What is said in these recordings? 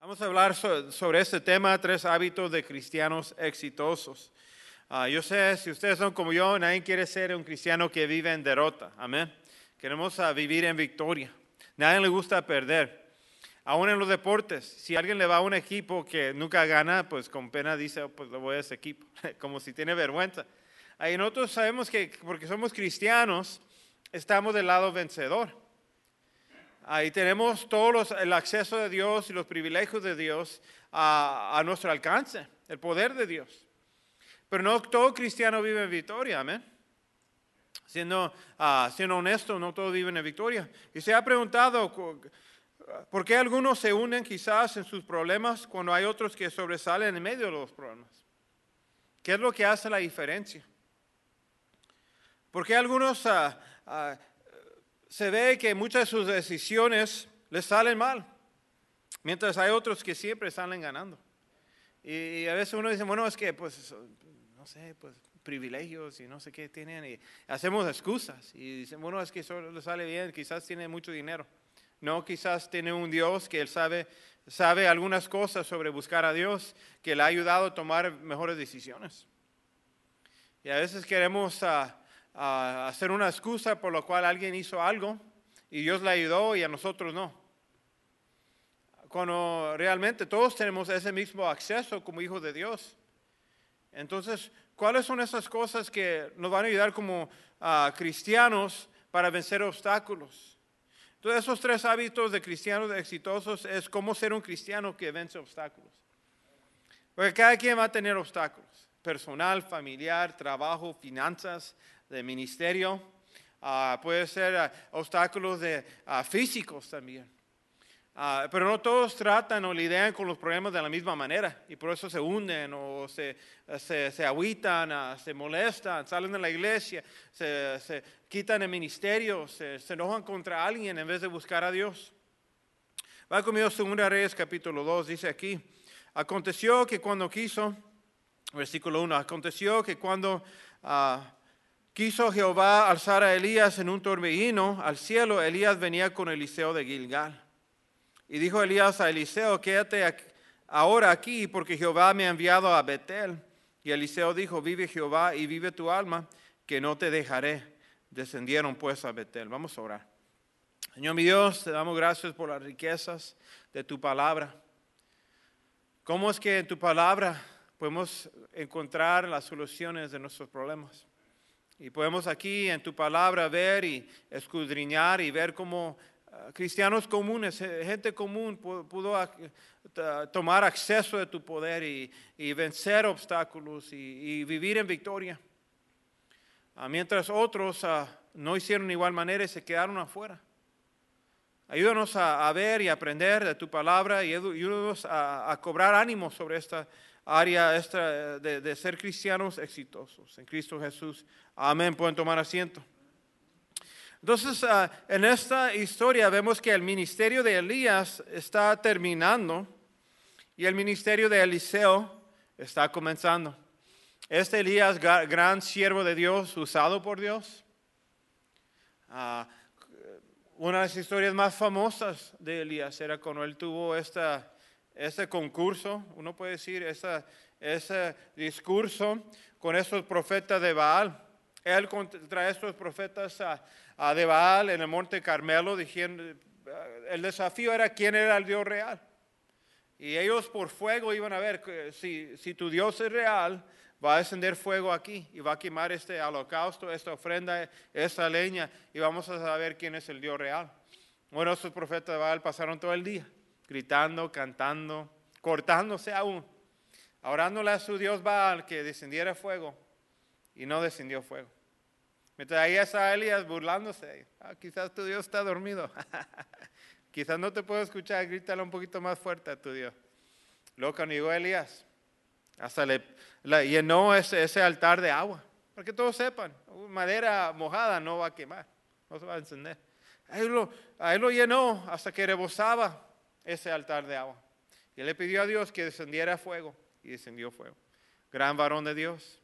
Vamos a hablar sobre este tema, tres hábitos de cristianos exitosos. Ah, yo sé, si ustedes son como yo, nadie quiere ser un cristiano que vive en derrota. Amén. Queremos ah, vivir en victoria. Nadie le gusta perder. Aún en los deportes, si alguien le va a un equipo que nunca gana, pues con pena dice, oh, pues le voy a ese equipo, como si tiene vergüenza. Ahí nosotros sabemos que porque somos cristianos, estamos del lado vencedor. Ahí tenemos todos el acceso de Dios y los privilegios de Dios a, nuestro alcance, el poder de Dios. Pero no todo cristiano vive en victoria, amén. Siendo, uh, siendo honesto, no todos viven en victoria. Y se ha preguntado por qué algunos se unen quizás en sus problemas cuando hay otros que sobresalen en medio de los problemas. ¿Qué es lo que hace la diferencia? ¿Por qué algunos uh, se ve que muchas de sus decisiones les salen mal, mientras hay otros que siempre salen ganando. Y, a veces uno dice, bueno, es que, pues, no sé, pues, privilegios y no sé qué tienen, y hacemos excusas. Y dicen, bueno, es que eso le sale bien, quizás tiene mucho dinero. No, quizás tiene un Dios que él sabe, sabe algunas cosas sobre buscar a Dios, que le ha ayudado a tomar mejores decisiones. Y a veces queremos... Uh, a hacer una excusa por lo cual alguien hizo algo y Dios le ayudó y a nosotros no. Cuando realmente todos tenemos ese mismo acceso como hijos de Dios. Entonces, ¿cuáles son esas cosas que nos van a ayudar como ah, cristianos para vencer obstáculos? Entonces, esos tres hábitos de cristianos exitosos es cómo ser un cristiano que vence obstáculos. Porque cada quien va a tener obstáculos, personal, familiar, trabajo, finanzas, de ministerio, ah, puede ser ah, obstáculos de, ah, físicos también. pero no todos tratan o lidian con los problemas de la misma manera y por eso se hunden o se, se, se se molestan, salen de la iglesia, se, se quitan el ministerio, se, enojan contra alguien en vez de buscar a Dios. Va conmigo a 2 Reyes capítulo 2, dice aquí, aconteció que cuando quiso, versículo 1, aconteció que cuando Quiso Jehová alzar a Elías en un torbellino al cielo. Elías venía con Eliseo de Gilgal. Y dijo Elías a Eliseo, quédate ahora aquí porque Jehová me ha enviado a Betel. Y Eliseo dijo, vive Jehová y vive tu alma, que no te dejaré. Descendieron pues a Betel. Vamos a orar. Señor mi Dios, te damos gracias por las riquezas de tu palabra. ¿Cómo es que en tu palabra podemos encontrar las soluciones de nuestros problemas? Y podemos aquí en tu palabra ver y escudriñar y ver cómo ah, cristianos comunes, gente común pudo, ah, tomar acceso de tu poder y, vencer obstáculos y, vivir en victoria. Ah, mientras otros no hicieron igual manera y se quedaron afuera. Ayúdanos a, ver y aprender de tu palabra y ayúdanos a, a cobrar ánimo sobre esta área esta de, ser cristianos exitosos en Cristo Jesús. Amén. Pueden tomar asiento. Entonces, ah, en esta historia vemos que el ministerio de Elías está terminando y el ministerio de Eliseo está comenzando. Este Elías, gran siervo de Dios, usado por Dios. Ah, una de las historias más famosas de Elías era cuando él tuvo esta ese concurso, uno puede decir, ese discurso con esos profetas de Baal. Él contra estos profetas de Baal en el monte Carmelo, diciendo, eh, el desafío era quién era el Dios real. Y ellos por fuego iban a ver, si, si tu Dios es real, va a descender fuego aquí y va a quemar este holocausto, esta ofrenda, esta leña, y vamos a saber quién es el Dios real. Bueno, estos profetas de Baal pasaron todo el día gritando, cantando, cortándose aún, orándole a su Dios Baal que descendiera fuego y no descendió fuego. Mientras ahí está Elías burlándose, ah, quizás tu Dios está dormido, quizás no te puedo escuchar, grítale un poquito más fuerte a tu Dios. Luego cuando llegó Elías, hasta le, llenó ese, ese altar de agua, para que todos sepan, madera mojada no va a quemar, no se va a encender. Ahí lo, ahí lo llenó hasta que rebosaba ese altar de agua. Y le pidió a Dios que descendiera fuego y descendió fuego. Gran varón de Dios.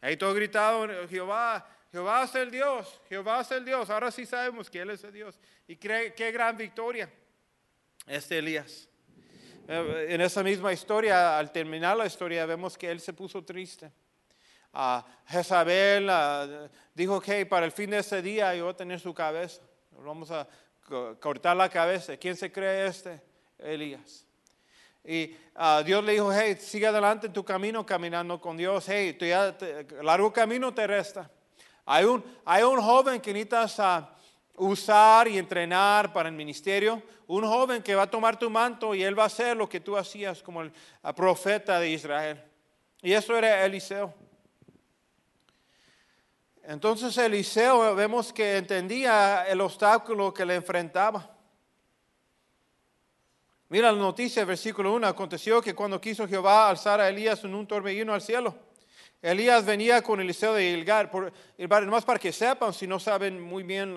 Ahí todo gritado, Jehová, Jehová es el Dios, Jehová es el Dios. Ahora sí sabemos que Él es el Dios. Y qué gran victoria este Elías. Eh, En esa misma historia, al terminar la historia, vemos que él se puso triste. Ah, Jezabel dijo que para el fin de ese día yo voy a tener su cabeza. Vamos a cortar la cabeza. ¿Quién se cree este? Elías. Y ah, Dios le dijo, hey, sigue adelante en tu camino caminando con Dios. Hey, largo camino te resta. Hay un, hay un joven que necesitas ah, usar y entrenar para el ministerio. Un joven que va a tomar tu manto y él va a hacer lo que tú hacías como el ah, profeta de Israel. Y eso era Eliseo. Entonces Eliseo vemos que entendía el obstáculo que le enfrentaba. Mira la noticia, versículo 1. Aconteció que cuando quiso Jehová alzar a Elías en un torbellino al cielo, Elías venía con Eliseo de Gilgal. Por, más para que sepan, si no saben muy bien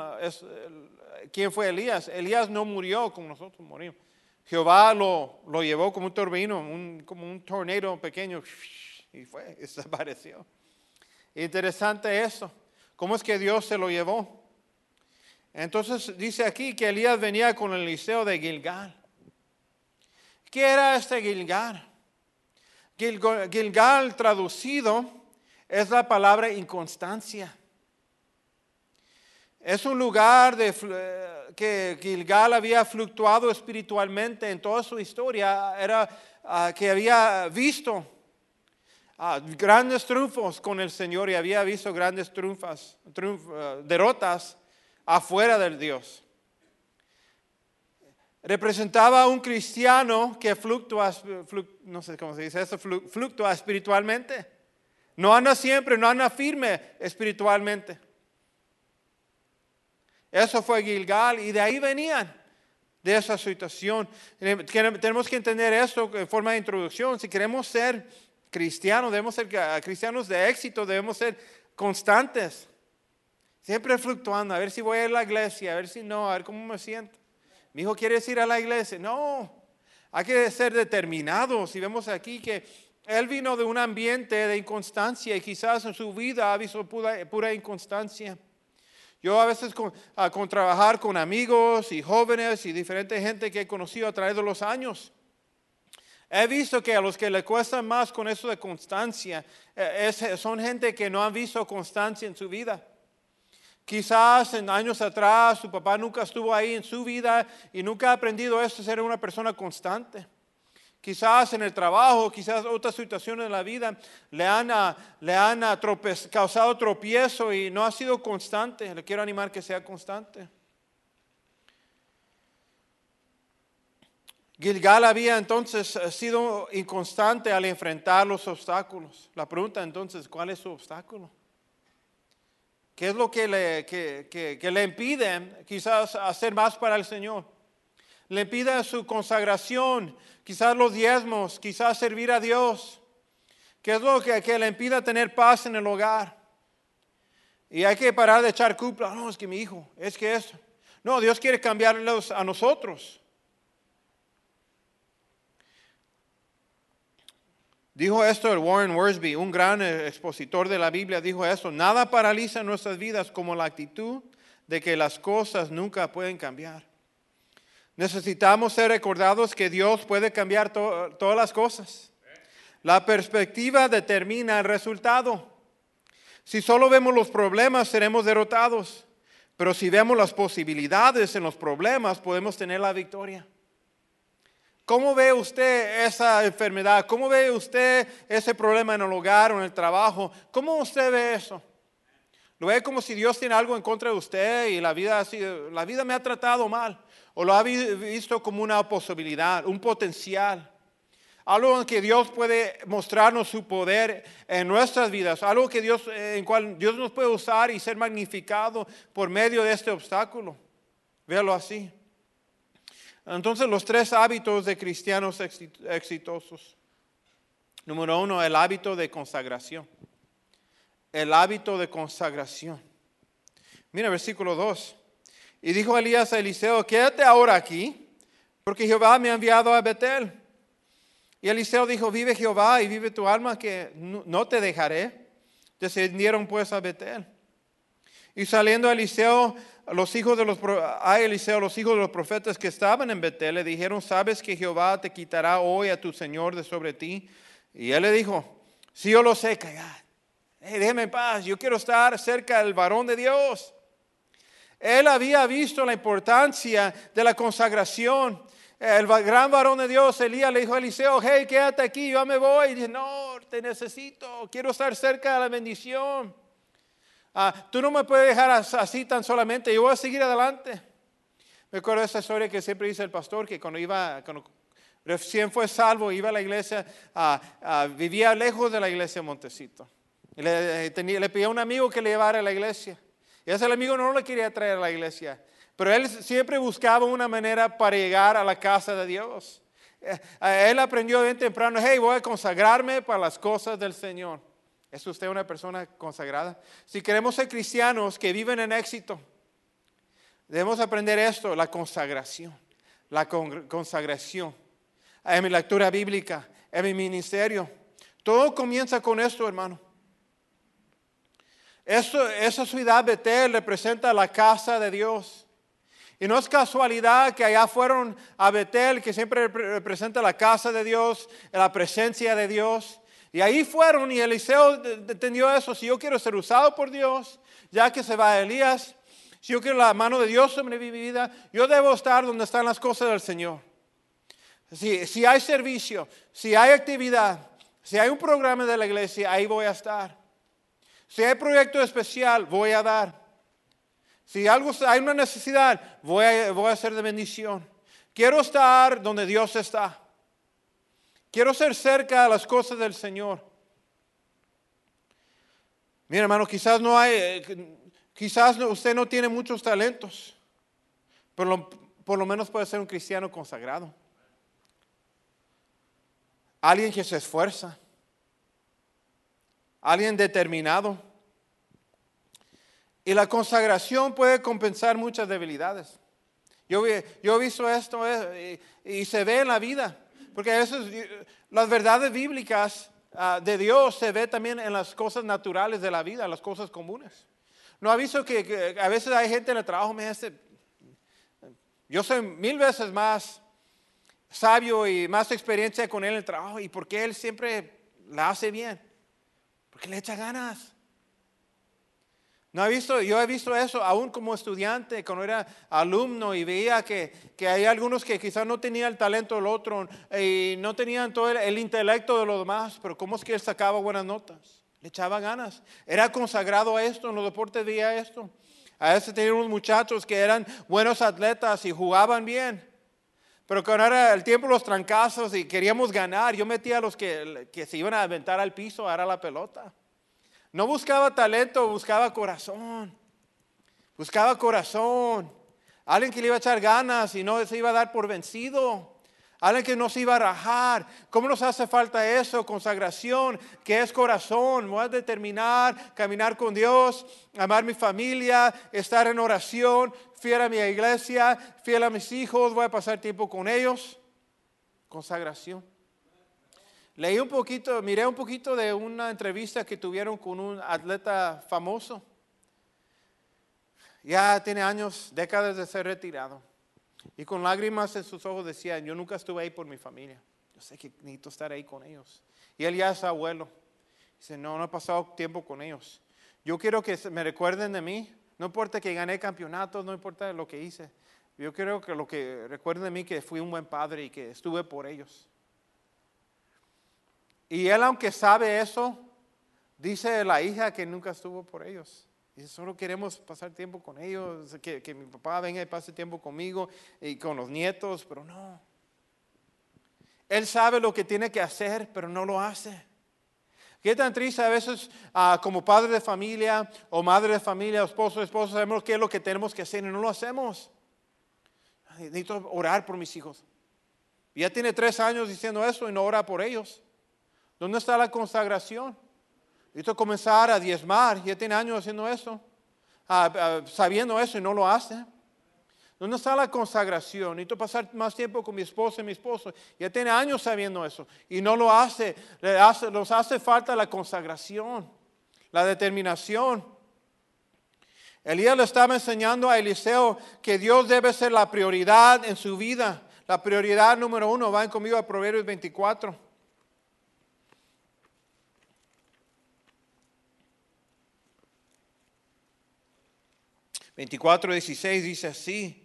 quién fue Elías. Elías no murió como nosotros morimos. Jehová lo, lo llevó como un torbellino, un- como un tornado pequeño, y fue, desapareció. Interesante eso. ¿Cómo es que Dios se lo llevó? Entonces dice aquí que Elías venía con el Eliseo de Gilgal. ¿Qué era este Gilgal? Gilgal traducido es la palabra inconstancia. Es un lugar de, eh, que Gilgal había fluctuado espiritualmente en toda su historia. Era ah, que había visto ah, grandes triunfos con el Señor y había visto grandes triunfas, triunf- ah, derrotas afuera del Dios. Representaba a un cristiano que fluctúa, fluc- no sé cómo se dice eso, flu- fluctúa espiritualmente. No anda siempre, no anda firme espiritualmente. Eso fue Gilgal y de ahí venían, de esa situación. Tenemos que entender esto en forma de introducción. Si queremos ser cristianos, debemos ser ah, cristianos de éxito, debemos ser constantes. Siempre fluctuando, a ver si voy a la iglesia, a ver si no, a ver cómo me siento. Mi hijo quiere ir a la iglesia. No, hay que ser determinados. Y vemos aquí que él vino de un ambiente de inconstancia y quizás en su vida ha visto pura, inconstancia. Yo a veces con, con trabajar con amigos y jóvenes y diferente gente que he conocido a través de los años, he visto que a los que le cuesta más con eso de constancia eh, son gente que no han visto constancia en su vida. Quizás en años atrás su papá nunca estuvo ahí en su vida y nunca ha aprendido eso, ser una persona constante. Quizás en el trabajo, quizás otras situaciones en la vida le han, ah, ah, causado tropiezo y no ha sido constante. Le quiero animar que sea constante. Gilgal había entonces eh, sido inconstante al enfrentar los obstáculos. La pregunta entonces, ¿cuál es su obstáculo? ¿Qué es lo que le, que, que- le impide quizás hacer más para el Señor? Le impide su consagración, quizás los diezmos, quizás servir a Dios. ¿Qué es lo que, que le impide tener paz en el hogar? Y hay que parar de echar culpa. No, es que mi hijo, es que eso. No, Dios quiere cambiarlos a nosotros. Dijo esto el Warren Worsby, un gran eh, expositor de la Biblia, dijo esto, nada paraliza nuestras vidas como la actitud de que las cosas nunca pueden cambiar. Necesitamos ser recordados que Dios puede cambiar to- todas las cosas. La perspectiva determina el resultado. Si solo vemos los problemas, seremos derrotados. Pero si vemos las posibilidades en los problemas, podemos tener la victoria. ¿Cómo ve usted esa enfermedad? ¿Cómo ve usted ese problema en el hogar o en el trabajo? ¿Cómo usted ve eso? ¿Lo ve como si Dios tiene algo en contra de usted y la vida, sido- la vida me ha tratado mal? ¿O lo ha vi- visto como una posibilidad, un potencial? Algo en que Dios puede mostrarnos su poder en nuestras vidas. Algo que Dios, en cual Dios nos puede usar y ser magnificado por medio de este obstáculo. Véalo así. Entonces, los tres hábitos de cristianos exi- exitosos. Número uno, el hábito de consagración. El hábito de consagración. Mira, versículo 2. Y dijo Elías a Eliseo, quédate ahora aquí, porque Jehová me ha enviado a Betel. Y Eliseo dijo, vive Jehová y vive tu alma, que no te dejaré. Descendieron pues a Betel. Y saliendo Eliseo los hijos de los, a Eliseo, los hijos de los profetas que estaban en Betel, le dijeron, ¿sabes que Jehová te quitará hoy a tu Señor de sobre ti? Y él le dijo, si yo lo sé, callad. déjeme en paz, yo quiero estar cerca del varón de Dios. Él había visto la importancia de la consagración. El gran varón de Dios, Elías, le dijo a Eliseo, hey, quédate aquí, yo me voy. Y dice, no, te necesito, quiero estar cerca de la bendición. Ah, tú no me puedes dejar así tan solamente, yo voy a seguir adelante. Me acuerdo de esa historia que siempre dice el pastor, que cuando iba, cuando recién fue salvo, iba a la iglesia, vivía lejos de la iglesia Montecito. Y le, tenía, le pidió a un amigo que le llevara a la iglesia. Y ese amigo no le quería traer a la iglesia. Pero él siempre buscaba una manera para llegar a la casa de Dios. Eh, él aprendió bien temprano, hey, voy a consagrarme para las cosas del Señor. ¿Es usted una persona consagrada? Si queremos ser cristianos que viven en éxito, debemos aprender esto, la consagración. La consagración. En mi lectura bíblica, en mi ministerio. Todo comienza con esto, hermano. Esa ciudad Betel representa la casa de Dios. Y no es casualidad que allá fueron a Betel, que siempre representa la casa de Dios, la presencia de Dios. Y ahí fueron y Eliseo entendió eso. Si yo quiero ser usado por Dios, ya que se va Elías, si yo quiero la mano de Dios sobre mi vida, yo debo estar donde están las cosas del Señor. Si, si hay servicio, si hay actividad, si hay un programa de la iglesia, ahí voy a estar. Si hay proyecto especial, voy a dar. Si algo, hay una necesidad, voy a, voy a hacer de bendición. Quiero estar donde Dios está. Quiero ser cerca de las cosas del Señor. Mira, hermano, quizás no hay, eh, quizás usted no tiene muchos talentos, pero por lo menos puede ser un cristiano consagrado. Alguien que se esfuerza. Alguien determinado. Y la consagración puede compensar muchas debilidades. Yo, yo he visto esto eh, y, se ve en la vida, porque a veces las verdades bíblicas ah, de Dios se ve también en las cosas naturales de la vida, las cosas comunes. No ha visto que, a veces hay gente en el trabajo me dice, yo soy mil veces más sabio y más experiencia con él en el trabajo y porque él siempre la hace bien, porque le echa ganas. No he visto, yo he visto eso aún como estudiante, cuando era alumno y veía que, hay algunos que quizás no tenían el talento del otro y no tenían todo el, intelecto de los demás, pero ¿cómo es que él sacaba buenas notas? Le echaba ganas. Era consagrado a esto, en los deportes veía esto. A veces tenía unos muchachos que eran buenos atletas y jugaban bien. Pero cuando era el tiempo los trancazos y queríamos ganar, yo metía a los que, se iban a aventar al piso a la pelota. No buscaba talento, buscaba corazón. Buscaba corazón. Alguien que le iba a echar ganas y no se iba a dar por vencido. Alguien que no se iba a rajar. ¿Cómo nos hace falta eso? Consagración, que es corazón. Voy a determinar, caminar con Dios, amar mi familia, estar en oración, fiel a mi iglesia, fiel a mis hijos, voy a pasar tiempo con ellos. Consagración. Leí un poquito, miré un poquito de una entrevista que tuvieron con un atleta famoso. Ya tiene años, décadas de ser retirado. Y con lágrimas en sus ojos decía, yo nunca estuve ahí por mi familia. Yo sé que necesito estar ahí con ellos. Y él ya es abuelo. Dice, no, no he pasado tiempo con ellos. Yo quiero que me recuerden de mí. No importa que gané campeonatos, no importa lo que hice. Yo quiero que lo que recuerden de mí que fui un buen padre y que estuve por ellos. Y él, aunque sabe eso, dice la hija que nunca estuvo por ellos. Dice, solo queremos pasar tiempo con ellos, que, que mi papá venga y pase tiempo conmigo y con los nietos, pero no. Él sabe lo que tiene que hacer, pero no lo hace. Qué tan triste a veces ah, como padre de familia o madre de familia, esposo, esposo, sabemos qué es lo que tenemos que hacer y no lo hacemos. Necesito orar por mis hijos. ya tiene tres años diciendo eso y no ora por ellos. ¿Dónde está la consagración? Necesito comenzar a diezmar. Ya tiene años haciendo eso, sabiendo eso y no lo hace. ¿Dónde está la consagración? Necesito pasar más tiempo con mi esposa y mi esposo. Ya tiene años sabiendo eso y no lo hace. Le hace nos hace falta la consagración, la determinación. Elías le estaba enseñando a Eliseo que Dios debe ser la prioridad en su vida. La prioridad número uno, van conmigo a Proverbios 24. 24, 16 dice así.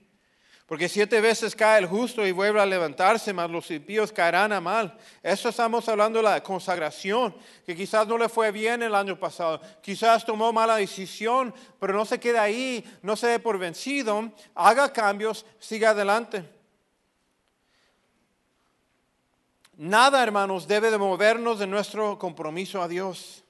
Porque siete veces cae el justo y vuelve a levantarse, mas los impíos caerán a mal. Eso estamos hablando de la consagración, que quizás no le fue bien el año pasado, quizás tomó mala decisión, pero no se quede ahí, no se dé por vencido, haga cambios, siga adelante. Nada, hermanos, debe de movernos de nuestro compromiso a Dios.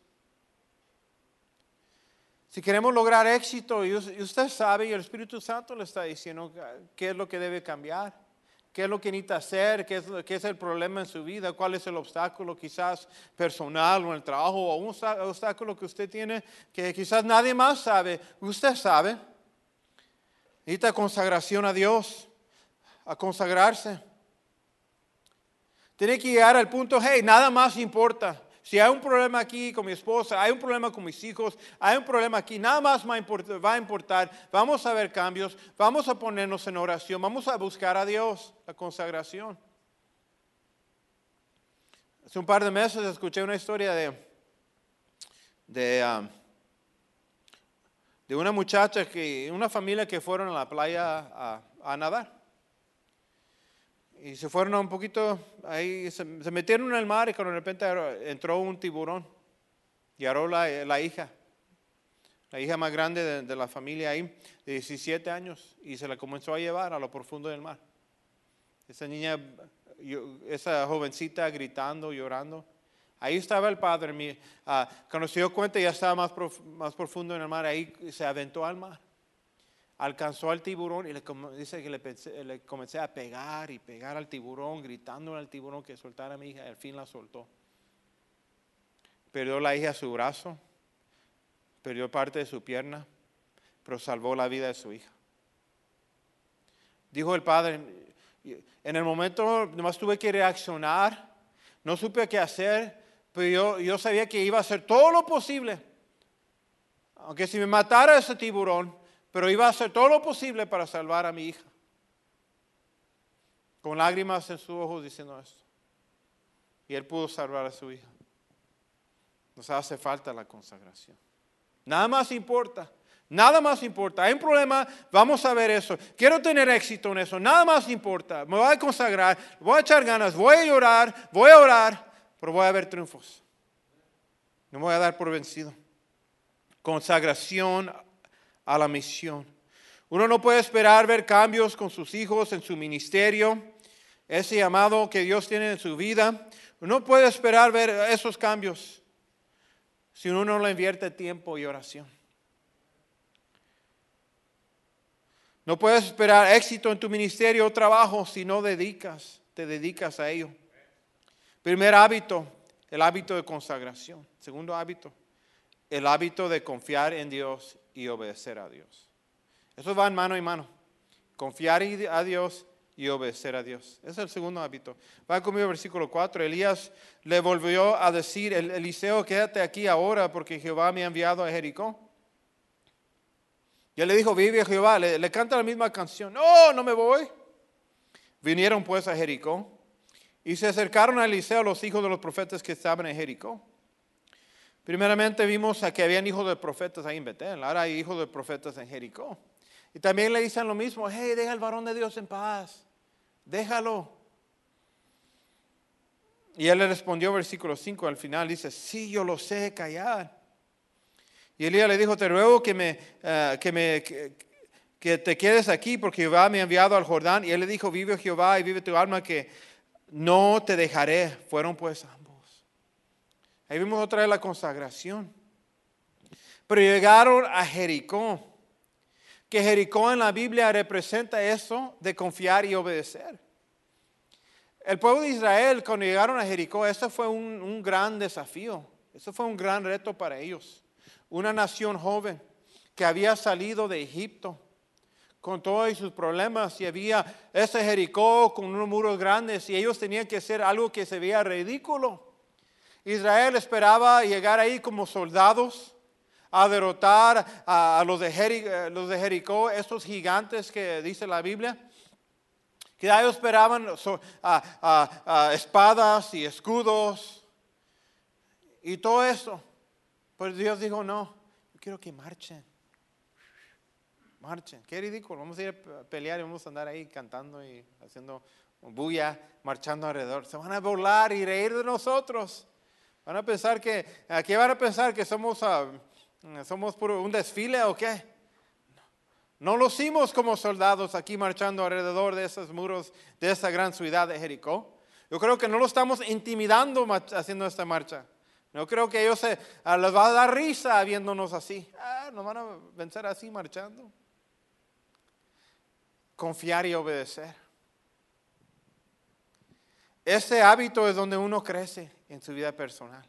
Si queremos lograr éxito, y usted sabe, y el Espíritu Santo le está diciendo qué es lo que debe cambiar, qué es lo que necesita hacer, qué es, qué es el problema en su vida, cuál es el obstáculo quizás personal o en el trabajo, o un obstáculo que usted tiene que quizás nadie más sabe, usted sabe. Necesita consagración a Dios, a consagrarse. Tiene que llegar al punto, hey, nada más importa. Si hay un problema aquí con mi esposa, hay un problema con mis hijos, hay un problema aquí, nada más va a importar. Vamos a ver cambios, vamos a ponernos en oración, vamos a buscar a Dios, la consagración. Hace un par de meses escuché una historia de, de, um, una muchacha, que, una familia que fueron a la playa a nadar y se fueron un poquito, ahí se, metieron en el mar y cuando de repente entró un tiburón y agarró la, la hija, la hija más grande de, la familia ahí, de 17 años, y se la comenzó a llevar a lo profundo del mar. Esa niña, esa jovencita gritando, llorando. Ahí estaba el padre. Ah, cuando se dio cuenta ya estaba más, más profundo en el mar, ahí se aventó al mar alcanzó al tiburón y le, dice que le, comencé a pegar y pegar al tiburón, gritando al tiburón que soltara a mi hija y al fin la soltó. Perdió la hija su brazo, perdió parte de su pierna, pero salvó la vida de su hija. Dijo el padre, en el momento nomás tuve que reaccionar, no supe qué hacer, pero yo, yo sabía que iba a hacer todo lo posible. Aunque si me matara ese tiburón, pero iba a hacer todo lo posible para salvar a mi hija. Con lágrimas en sus ojos diciendo esto. Y él pudo salvar a su hija. Nos hace falta la consagración. Nada más importa. Nada más importa. Hay un problema, vamos a ver eso. Quiero tener éxito en eso. Nada más importa. Me voy a consagrar, voy a echar ganas, voy a llorar, voy a orar, pero voy a ver triunfos. No me voy a dar por vencido. Consagración a la misión. Uno no puede esperar ver cambios con sus hijos en su ministerio, ese llamado que Dios tiene en su vida. Uno no puede esperar ver esos cambios si uno no le invierte tiempo y oración. No puedes esperar éxito en tu ministerio o trabajo si no dedicas, te dedicas a ello. Primer hábito, el hábito de consagración. Segundo hábito, el hábito de confiar en Dios y obedecer a Dios. Eso va en mano y mano. Confiar a Dios y obedecer a Dios. Ese es el segundo hábito. Va conmigo versículo 4. Elías le volvió a decir, Eliseo, quédate aquí ahora porque Jehová me ha enviado a Jericó. Y él le dijo, vive Jehová, le, le canta la misma canción. No, no me voy. Vinieron pues a Jericó y se acercaron a Eliseo los hijos de los profetas que estaban en Jericó. Primeramente vimos a que habían hijos de profetas ahí en Betel, ahora hay hijos de profetas en Jericó. Y también le dicen lo mismo, hey, deja al varón de Dios en paz, déjalo. Y él le respondió, versículo 5 al final, dice, sí, yo lo sé, callar. Y Elías le dijo, te ruego que, me, eh, que, me, que te quedes aquí porque Jehová me ha enviado al Jordán. Y él le dijo, vive Jehová y vive tu alma que no te dejaré. Fueron pues Ahí vimos otra vez la consagración. Pero llegaron a Jericó, que Jericó en la Biblia representa eso de confiar y obedecer. El pueblo de Israel, cuando llegaron a Jericó, eso fue un, un gran desafío, eso fue un gran reto para ellos. Una nación joven que había salido de Egipto con todos sus problemas y había ese Jericó con unos muros grandes y ellos tenían que hacer algo que se veía ridículo. Israel esperaba llegar ahí como soldados a derrotar a, los, de eh, los de Jericó, estos gigantes que dice la Biblia, que ellos esperaban espadas y escudos y todo eso. Pues Dios dijo, no, yo quiero que marchen. Marchen. Qué ridículo. Vamos a ir a pelear y vamos a andar ahí cantando y haciendo bulla, marchando alrededor. Se van a volar y reír de nosotros. Van a pensar que, aquí van a pensar que somos, ah, somos por un desfile o qué. No lo hicimos como soldados aquí marchando alrededor de esos muros de esa gran ciudad de Jericó. Yo creo que no lo estamos intimidando haciendo esta marcha. No creo que ellos se, ah, les va a dar risa viéndonos así. Ah, nos van a vencer así marchando. Confiar y obedecer. Ese hábito es donde uno crece en su vida personal.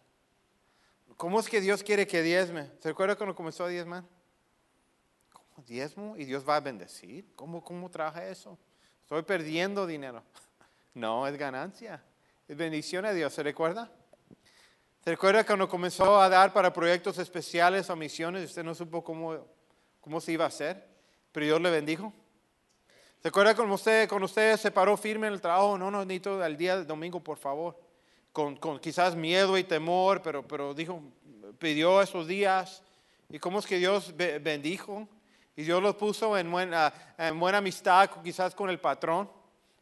¿Cómo es que Dios quiere que diezme? ¿Se recuerda cuando comenzó a diezmar? ¿Cómo diezmo? ¿Y Dios va a bendecir? ¿Cómo, cómo trabaja eso? Estoy perdiendo dinero. No, es ganancia. Es bendición a Dios. ¿Se recuerda? ¿Se recuerda cuando comenzó a dar para proyectos especiales o misiones? Usted no supo cómo, cómo se iba a hacer, pero Dios le bendijo. ¿Se acuerda cuando usted, cuando usted se paró firme en el trabajo? No, no, necesito el día del domingo, por favor. Con, quizás miedo y temor, pero, pero dijo, pidió esos días. ¿Y cómo es que Dios bendijo? Y Dios los puso en buena, en buena amistad, quizás con el patrón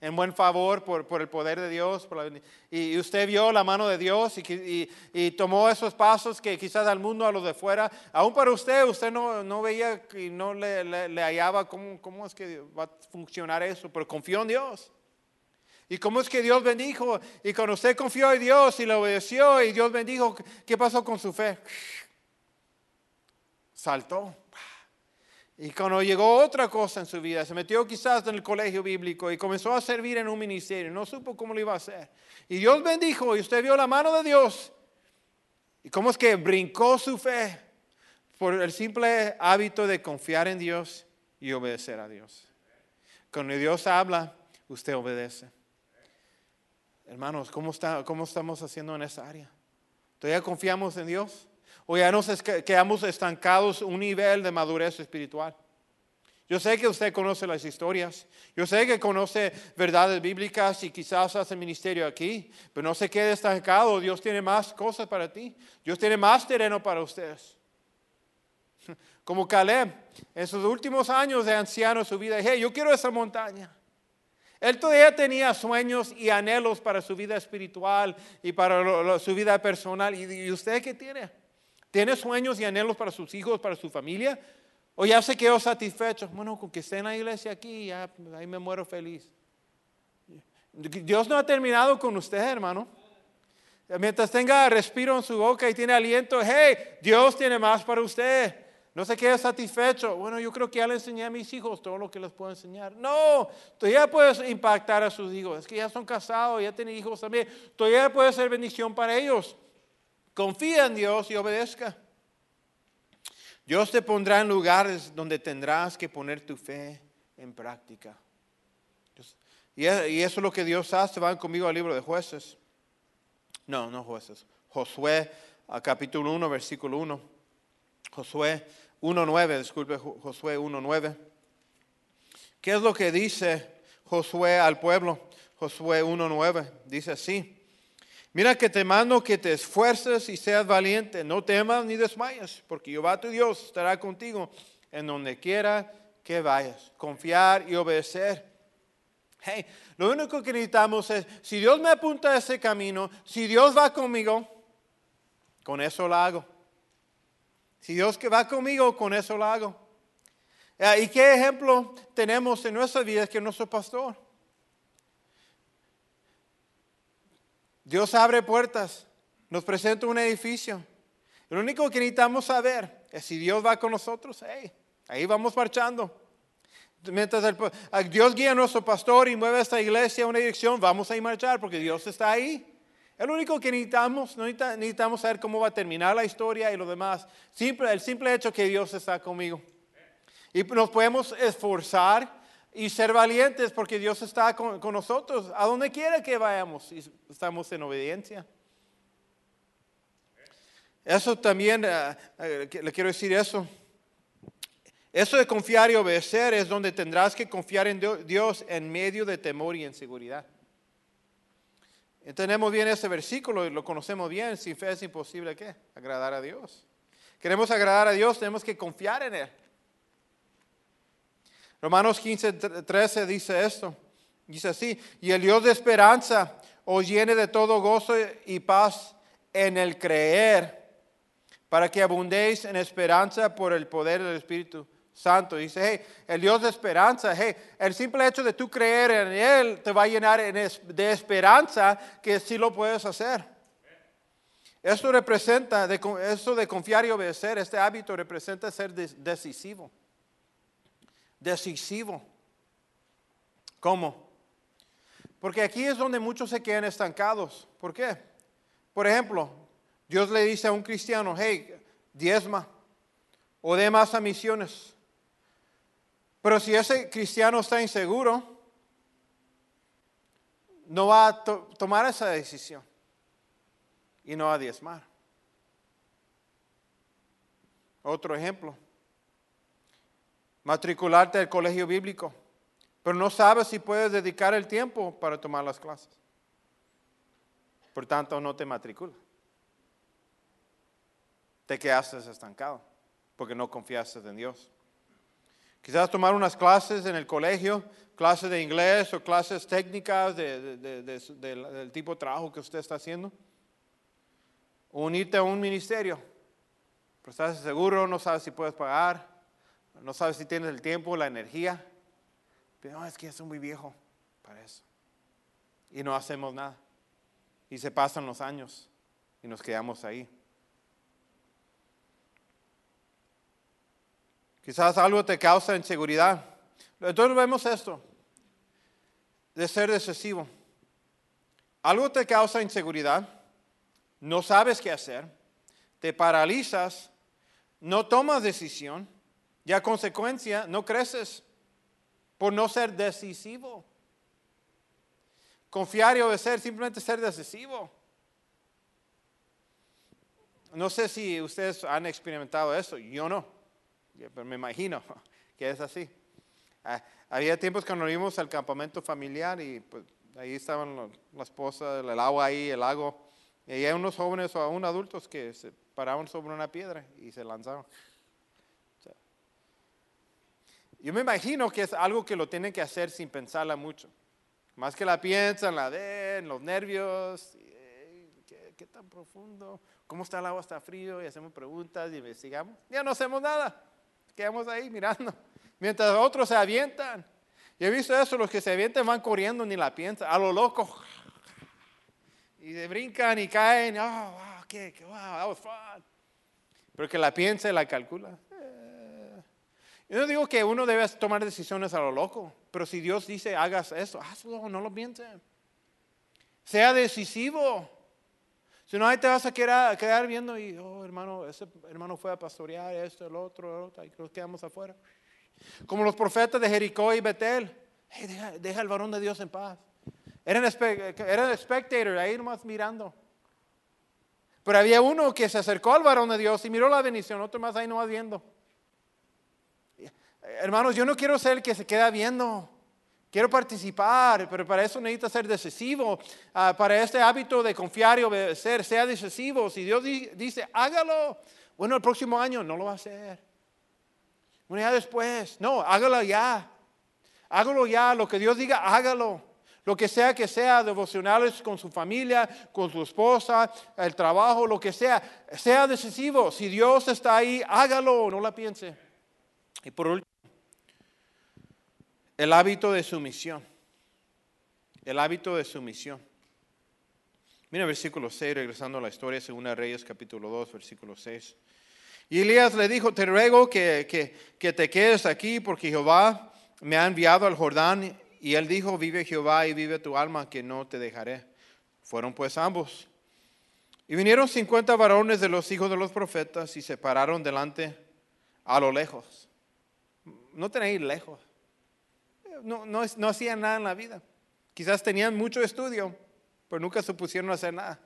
en buen favor por, por el poder de Dios. y, usted vio la mano de Dios y, y, tomó esos pasos que quizás al mundo, a los de fuera, aún para usted, usted no, no veía y no le, le, hallaba cómo, cómo, es que va a funcionar eso, pero confió en Dios. ¿Y cómo es que Dios bendijo? Y cuando usted confió en Dios y le obedeció y Dios bendijo, ¿qué pasó con su fe? Saltó. Y cuando llegó otra cosa en su vida, se metió quizás en el colegio bíblico y comenzó a servir en un ministerio, no supo cómo lo iba a hacer. Y Dios bendijo y usted vio la mano de Dios. ¿Y cómo es que brincó su fe? Por el simple hábito de confiar en Dios y obedecer a Dios. Cuando Dios habla, usted obedece. Hermanos, ¿cómo, está, cómo estamos haciendo en esa área? ¿Todavía confiamos en Dios? o ya nos quedamos estancados un nivel de madurez espiritual. Yo sé que usted conoce las historias, yo sé que conoce verdades bíblicas y quizás hace ministerio aquí, pero no se quede estancado, Dios tiene más cosas para ti, Dios tiene más terreno para ustedes. Como Caleb, en sus últimos años de anciano, su vida, hey, yo quiero esa montaña. Él todavía tenía sueños y anhelos para su vida espiritual y para su vida personal. ¿Y usted qué tiene? ¿Tiene sueños y anhelos para sus hijos, para su familia? ¿O ya se quedó satisfecho? Bueno, con que esté en la iglesia aquí, ya, ahí me muero feliz. Dios no ha terminado con usted, hermano. Mientras tenga respiro en su boca y tiene aliento, hey, Dios tiene más para usted. No se quede satisfecho. Bueno, yo creo que ya le enseñé a mis hijos todo lo que les puedo enseñar. No, todavía puedes impactar a sus hijos. Es que ya son casados, ya tienen hijos también. Todavía puede ser bendición para ellos. Confía en Dios y obedezca. Dios te pondrá en lugares donde tendrás que poner tu fe en práctica. Y eso es lo que Dios hace. Van conmigo al libro de jueces. No, no jueces. Josué, capítulo 1, versículo 1. Josué 1.9, disculpe, Josué 1.9. ¿Qué es lo que dice Josué al pueblo? Josué 1.9 dice así. Mira que te mando que te esfuerces y seas valiente, no temas ni desmayes, porque Jehová tu Dios estará contigo en donde quiera que vayas. Confiar y obedecer. Hey, lo único que necesitamos es, si Dios me apunta a ese camino, si Dios va conmigo, con eso lo hago. Si Dios que va conmigo, con eso lo hago. Ah, ¿Y qué ejemplo tenemos en nuestra vida que nuestro pastor? Dios abre puertas, nos presenta un edificio. Lo único que necesitamos saber es si Dios va con nosotros, ahí vamos marchando. Mientras Dios guía a nuestro pastor y mueve esta iglesia a una dirección, vamos a ir marchar porque Dios está ahí. Es lo único que necesitamos, no necesitamos saber cómo va a terminar la historia y lo demás. El simple hecho que Dios está conmigo. Y nos podemos esforzar y ser valientes porque Dios está con, nosotros a donde quiera que vayamos y estamos en obediencia. Eso también, eh, eh, le quiero decir eso. Eso de confiar y obedecer es donde tendrás que confiar en Dios en medio de temor y inseguridad. Entendemos bien ese versículo y lo conocemos bien. Sin fe es imposible ¿qué? agradar a Dios. Queremos agradar a Dios, tenemos que confiar en Él. Romanos 15, 13 dice esto. Dice así, y el Dios de esperanza os llene de todo gozo y paz en el creer, para que abundéis en esperanza por el poder del Espíritu Santo. Dice, hey, el Dios de esperanza, hey, el simple hecho de tú creer en Él te va a llenar de esperanza que sí lo puedes hacer. Esto representa, eso de confiar y obedecer, este hábito representa ser decisivo. Decisivo. ¿Cómo? Porque aquí es donde muchos se quedan estancados. ¿Por qué? Por ejemplo, Dios le dice a un cristiano, hey, diezma o dé más a misiones. Pero si ese cristiano está inseguro, no va a tomar esa decisión y no va a diezmar. Otro ejemplo, matricularte al colegio bíblico, pero no sabes si puedes dedicar el tiempo para tomar las clases. Por tanto, no te matriculas. Te quedaste estancado porque no confiaste en Dios. Quizás tomar unas clases en el colegio, clases de inglés o clases técnicas del tipo de trabajo que usted está haciendo. Unirte a un ministerio. Pero estás seguro, no sabes si puedes pagar, no sabes si tienes el tiempo, la energía. Pero es que ya soy muy viejo para eso. Y no hacemos nada. Y se pasan los años y nos quedamos ahí. Quizás algo te causa inseguridad. Entonces vemos esto, de ser excesivo. Algo te causa inseguridad, no sabes qué hacer, te paralizas, no tomas decisión y a consecuencia no creces por no ser decisivo. Confiar y obedecer, simplemente ser decisivo. No sé si ustedes han experimentado eso, yo no me imagino que es así. Ah, había tiempos cuando íbamos al campamento familiar y pues ahí estaban la esposa, el agua ahí, el lago. Y había unos jóvenes o aún adultos que se paraban sobre una piedra y se lanzaron. yo me imagino que es algo que lo tienen que hacer sin pensarla mucho. Más que la piensan, la den, los nervios. ¿qué, ¿Qué tan profundo? ¿Cómo está el agua? ¿Está frío? Y hacemos preguntas y investigamos. Ya no hacemos nada quedamos ahí mirando, mientras otros se avientan. Y he visto eso, los que se avientan van corriendo ni la piensan, a lo loco. Y se brincan y caen, oh, qué, wow, was fun. Pero que la piensa y la calcula. Eh. Yo no digo que uno debe tomar decisiones a lo loco, pero si Dios dice hagas eso, hazlo, no lo pienses. Sea decisivo. Si no, ahí te vas a quedar, quedar viendo y, oh, hermano, ese hermano fue a pastorear esto, el otro, el otro, y nos quedamos afuera. Como los profetas de Jericó y Betel. Hey, deja, al varón de Dios en paz. Eran, eran spectators, ahí nomás mirando. Pero había uno que se acercó al varón de Dios y miró la bendición, otro más ahí nomás viendo. Hermanos, yo no quiero ser el que se queda viendo. Quiero participar, pero para eso necesita ser decisivo. Ah, para este hábito de confiar y obedecer, sea decisivo. Si Dios dice, hágalo, bueno, el próximo año no lo va a hacer. Bueno, ya después, no, hágalo ya. Hágalo ya, lo que Dios diga, hágalo. Lo que sea que sea, devocionales con su familia, con su esposa, el trabajo, lo que sea, sea decisivo. Si Dios está ahí, hágalo, no la piense. Y por último, el hábito de sumisión. El hábito de sumisión. Mira versículo 6, regresando a la historia, según Reyes capítulo 2, versículo 6. Y Elías le dijo, te ruego que, que, te quedes aquí porque Jehová me ha enviado al Jordán. Y él dijo, vive Jehová y vive tu alma, que no te dejaré. Fueron pues ambos. Y vinieron cincuenta varones de los hijos de los profetas y se pararon delante a lo lejos. No tenéis lejos no, no, hacían nada en la vida. Quizás tenían mucho estudio, pero nunca se pusieron a hacer nada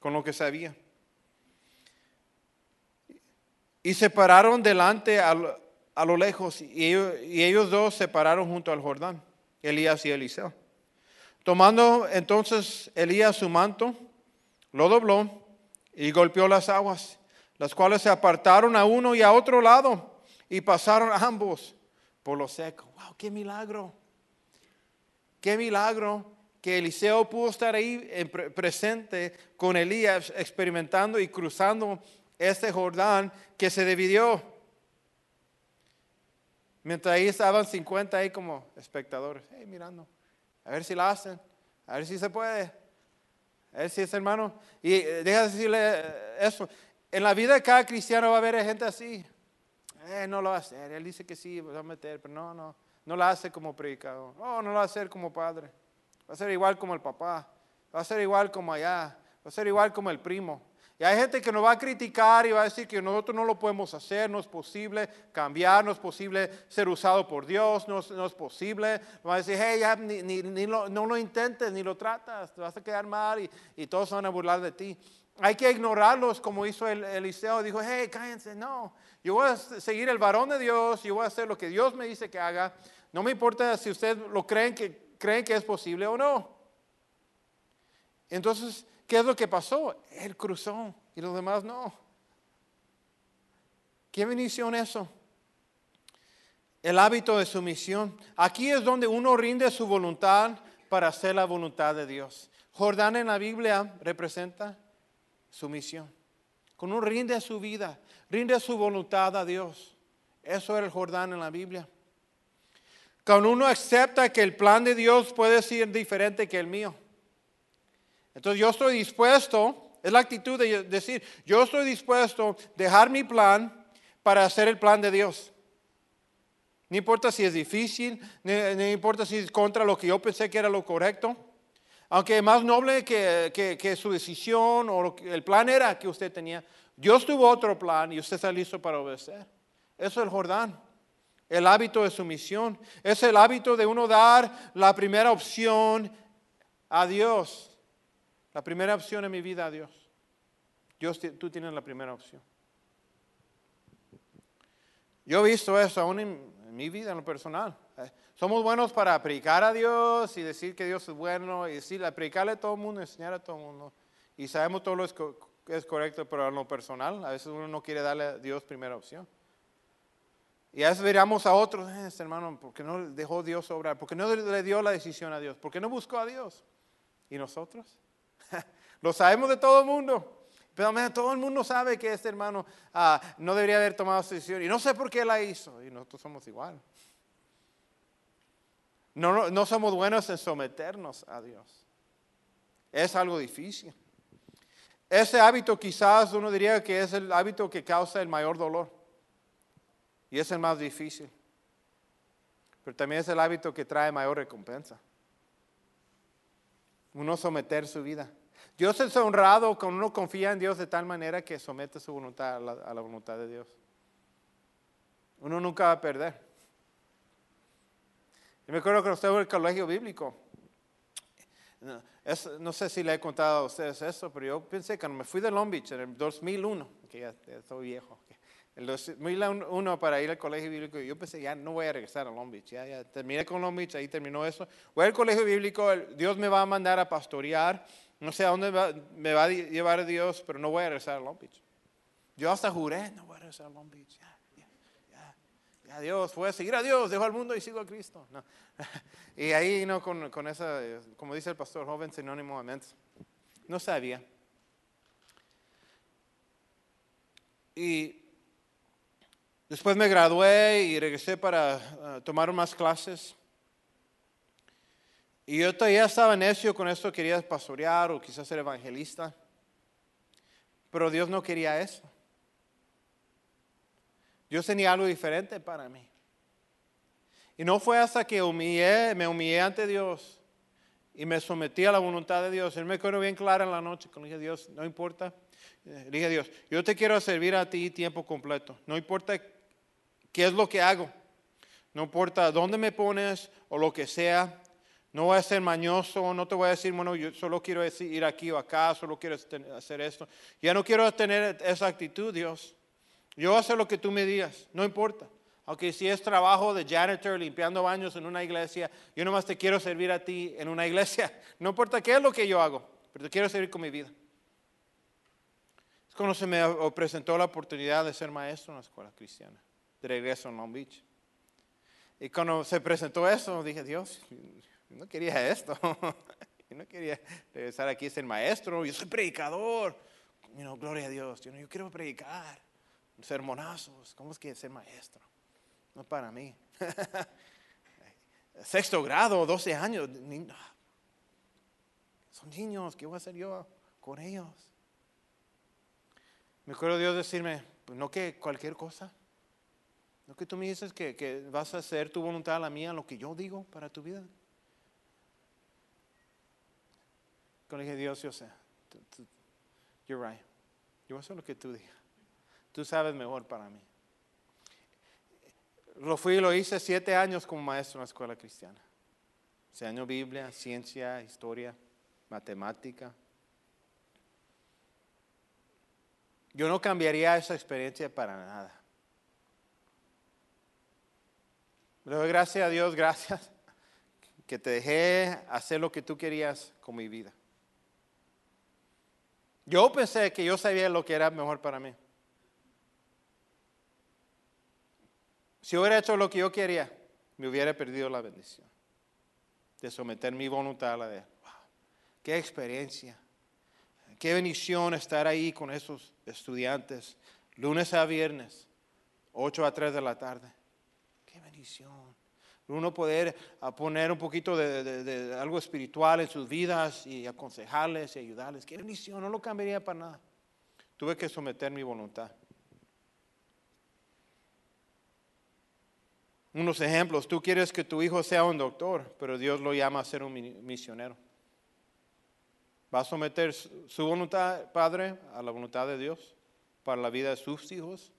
con lo que sabía. Y se pararon delante a, lo lejos y ellos, y ellos dos se pararon junto al Jordán, Elías y Eliseo. Tomando entonces Elías su manto, lo dobló y golpeó las aguas, las cuales se apartaron a uno y a otro lado y pasaron ambos por lo seco. ¡Wow! ¡Qué milagro! ¡Qué milagro! Que Eliseo pudo estar ahí presente con Elías, experimentando y cruzando este Jordán que se dividió. Mientras ahí estaban 50 ahí como espectadores, mirando, a ver si lo hacen, a ver si se puede, a ver si es hermano. Y eh, deja de decirle eso, en la vida de cada cristiano va a haber gente así. Eh, no lo va a hacer, él dice que sí, va a meter, pero no, no, no lo hace como predicador, no, no lo va a hacer como padre, va a ser igual como el papá, va a ser igual como allá, va a ser igual como el primo. Y hay gente que nos va a criticar y va a decir que nosotros no lo podemos hacer, no es posible cambiar, no es posible ser usado por Dios, no, es posible. Va a decir, hey, ya ni, no lo intentes, ni lo tratas, te vas a quedar mal y, y, todos van a burlar de ti. Hay que ignorarlos como hizo el, Eliseo. Dijo, hey, cállense, no. Yo voy a seguir el varón de Dios, yo voy a hacer lo que Dios me dice que haga. No me importa si ustedes lo creen que, creen que es posible o no. Entonces, ¿Qué es lo que pasó? Él cruzó y los demás no. ¿Qué bendición eso? El hábito de sumisión. Aquí es donde uno rinde su voluntad para hacer la voluntad de Dios. Jordán en la Biblia representa sumisión. Con uno rinde su vida, rinde su voluntad a Dios. Eso era el Jordán en la Biblia. Cuando uno acepta que el plan de Dios puede ser diferente que el mío. Entonces yo estoy dispuesto, es la actitud de decir, yo estoy dispuesto a dejar mi plan para hacer el plan de Dios. No importa si es difícil, no, importa si es contra lo que yo pensé que era lo correcto. Aunque más noble que, su decisión o el plan era que usted tenía, Dios tuvo otro plan y usted está listo para obedecer. Eso es el Jordán. El hábito de sumisión. Es el hábito de uno dar la primera opción a Dios. La primera opción en mi vida, Dios. Dios, tú tienes la primera opción. Yo he visto eso aún en, mi vida, en lo personal. Eh, somos buenos para predicar a Dios y decir que Dios es bueno y decir, predicarle a todo el mundo, enseñar a todo el mundo. Y sabemos todo lo que es correcto, pero en lo personal, a veces uno no quiere darle a Dios primera opción. Y a veces veríamos a otros, eh, este hermano, ¿por qué no dejó Dios obrar? ¿Por qué no le dio la decisión a Dios? ¿Por qué no buscó a Dios? ¿Y nosotros? Lo sabemos de todo el mundo. Pero todo el mundo sabe que este hermano ah, no debería haber tomado esa decisión. Y no sé por qué la hizo. Y nosotros somos igual. No, no, somos buenos en someternos a Dios. Es algo difícil. Ese hábito quizás uno diría que es el hábito que causa el mayor dolor. Y es el más difícil. Pero también es el hábito que trae mayor recompensa. Uno someter su vida. Dios es honrado cuando uno confía en Dios de tal manera que somete su voluntad a la, voluntad de Dios. Uno nunca va a perder. Yo me acuerdo que estaba en el colegio bíblico. No, sé si le he contado a ustedes eso, pero yo pensé que cuando me fui de Long Beach en el 2001, que ya, estoy viejo, en el 2001 para ir al colegio bíblico, yo pensé, ya no voy a regresar a Long Beach, ya, ya terminé con Long Beach, ahí terminó eso. Voy al colegio bíblico, Dios me va a mandar a pastorear no sé a dónde me va a llevar Dios, pero no voy a regresar a Long Beach. Yo hasta juré, no voy a regresar a Long Beach. Ya, ya, Dios, voy a seguir a Dios, dejo al mundo y sigo a Cristo. y ahí, no, con, con, esa, como dice el pastor joven, sinónimo de. No sabía. Y después me gradué y regresé para ah, tomar más clases. Y yo todavía estaba necio con esto, quería pastorear o quizás ser evangelista. Pero Dios no quería eso. Dios tenía algo diferente para mí. Y no fue hasta que humillé, me humillé ante Dios y me sometí a la voluntad de Dios. Él me quedó bien clara en la noche. Le dije, Dios, no importa. Le dije, Dios, yo te quiero servir a ti tiempo completo. No importa qué es lo que hago. No importa dónde me pones o lo que sea. No voy a ser mañoso, no te voy a decir, bueno, yo solo quiero ir aquí o acá, solo quiero hacer esto. Ya no quiero tener esa actitud, Dios. Yo voy lo que tú me digas, no importa. Aunque si es trabajo de janitor limpiando baños en una iglesia, yo nomás te quiero servir a ti en una iglesia. No importa qué es lo que yo hago, pero te quiero servir con mi vida. Es cuando se me presentó la oportunidad de ser maestro en la escuela cristiana, de regreso en Long Beach. Y cuando se presentó eso, dije, Dios, yo no quería esto. yo no quería regresar aquí a ser maestro. Yo soy predicador. gloria a Dios. Yo, yo quiero predicar. Sermonazos. ¿Cómo es que ser maestro? No para mí. Sexto grado, 12 años. Son niños. ¿Qué voy a hacer yo con ellos? Me acuerdo Dios decirme, pues no que cualquier cosa. No que tú me dices que, que vas a hacer tu voluntad a la mía, lo que yo digo para tu vida. Cuando dije, Dios, yo sé, you're right. Yo voy a hacer lo que tú digas. Tú sabes mejor para mí. Lo fui y lo hice siete años como maestro en la escuela cristiana. Enseño Biblia, ciencia, historia, matemática. Yo no cambiaría esa experiencia para nada. Le doy gracias a Dios, gracias, que te dejé hacer lo que tú querías con mi vida. Yo pensé que yo sabía lo que era mejor para mí. Si hubiera hecho lo que yo quería, me hubiera perdido la bendición de someter mi voluntad a la de Wow, qué experiencia, qué bendición estar ahí con esos estudiantes, lunes a viernes, 8 a 3 de la tarde. Qué bendición. Uno poder poner un poquito de, algo espiritual en sus vidas y aconsejarles y ayudarles. Qué bendición, no lo cambiaría para nada. Tuve que someter mi voluntad. Unos ejemplos, tú quieres que tu hijo sea un doctor, pero Dios lo llama a ser un misionero. ¿Va a someter su voluntad, Padre, a la voluntad de Dios para la vida de sus hijos?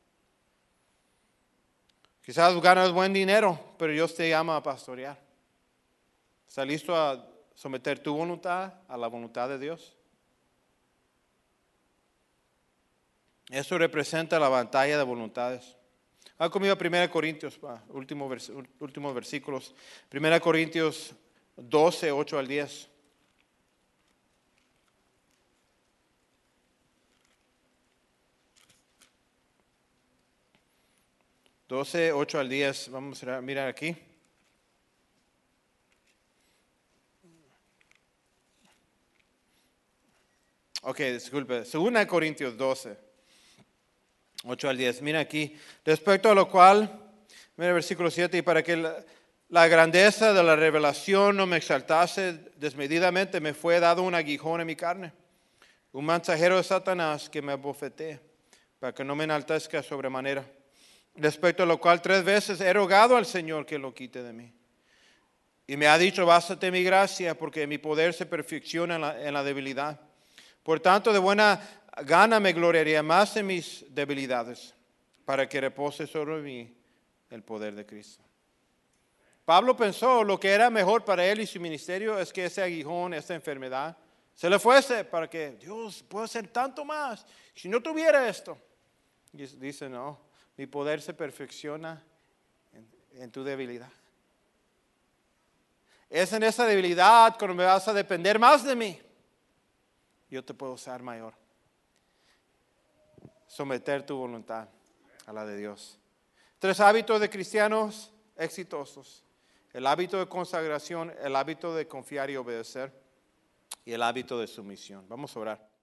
Quizás ganas buen dinero, pero Dios te llama a pastorear. ¿Estás listo a someter tu voluntad a la voluntad de Dios? Eso representa la batalla de voluntades. Ha conmigo a 1 Corintios, últimos último versículos. 1 Corintios 12, 8 al 10. 12, 8 al 10. Vamos a mirar aquí. Ok, disculpe. Segunda Corintios 12. 8 al 10. Mira aquí, respecto a lo cual, mira el versículo 7, y para que la, grandeza de la revelación no me exaltase desmedidamente, me fue dado un aguijón en mi carne, un mensajero de Satanás que me abofeté, para que no me enaltezca sobremanera. Respecto a lo cual tres veces he rogado al Señor que lo quite de mí. Y me ha dicho, bástate mi gracia, porque mi poder se perfecciona en la, en la debilidad. Por tanto, de buena gana me gloriaría más en mis debilidades para que repose sobre mí el poder de Cristo. Pablo pensó lo que era mejor para él y su ministerio es que ese aguijón, esa enfermedad, se le fuese para que Dios pueda hacer tanto más. Si no tuviera esto, dice, no, mi poder se perfecciona en, en tu debilidad. Es en esa debilidad cuando me vas a depender más de mí. Yo te puedo usar mayor someter tu voluntad a la de Dios. Tres hábitos de cristianos exitosos. El hábito de consagración, el hábito de confiar y obedecer y el hábito de sumisión. Vamos a orar.